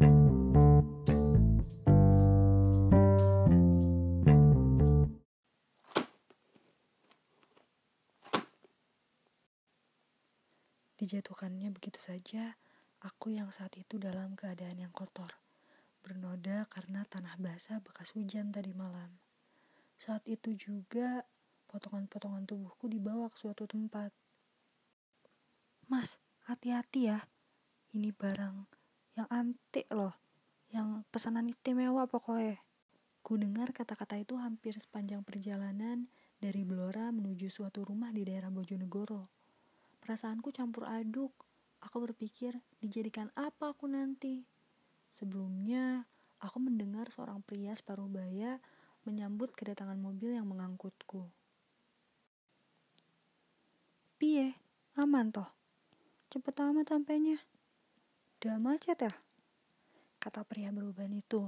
Dijatuhkannya begitu saja, aku yang saat itu dalam keadaan yang kotor, bernoda karena tanah basah bekas hujan tadi malam. Saat itu juga, potongan-potongan tubuhku dibawa ke suatu tempat. Mas, hati-hati ya. Ini barang yang antik loh, yang pesanan istimewa pokoknya. Ku dengar kata-kata itu hampir sepanjang perjalanan dari Blora menuju suatu rumah di daerah Bojonegoro. Perasaanku campur aduk. Aku berpikir, dijadikan apa aku nanti? Sebelumnya, aku mendengar seorang pria separuh baya menyambut kedatangan mobil yang mengangkutku. Piye, aman toh? Cepet amat sampainya. Udah macet ya? Kata pria beruban itu.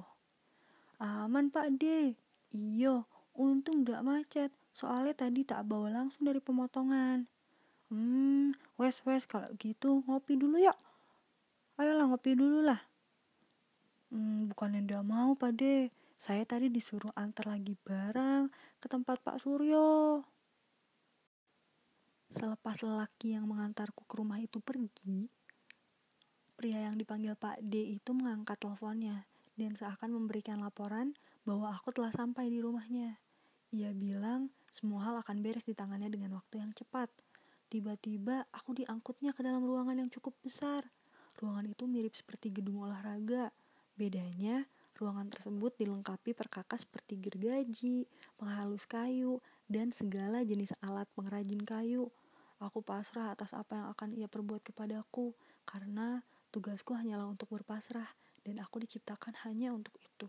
Aman pak D. Iyo, untung gak macet. Soalnya tadi tak bawa langsung dari pemotongan. Hmm, wes wes kalau gitu ngopi dulu yuk. Ayolah ngopi dulu lah. Hmm, bukannya ndak mau pade. Saya tadi disuruh antar lagi barang ke tempat Pak Suryo. Selepas lelaki yang mengantarku ke rumah itu pergi, pria yang dipanggil Pak D itu mengangkat teleponnya dan seakan memberikan laporan bahwa aku telah sampai di rumahnya. Ia bilang semua hal akan beres di tangannya dengan waktu yang cepat. Tiba-tiba aku diangkutnya ke dalam ruangan yang cukup besar. Ruangan itu mirip seperti gedung olahraga. Bedanya, ruangan tersebut dilengkapi perkakas seperti gergaji, penghalus kayu, dan segala jenis alat pengrajin kayu. Aku pasrah atas apa yang akan ia perbuat kepadaku, karena tugasku hanyalah untuk berpasrah, dan aku diciptakan hanya untuk itu.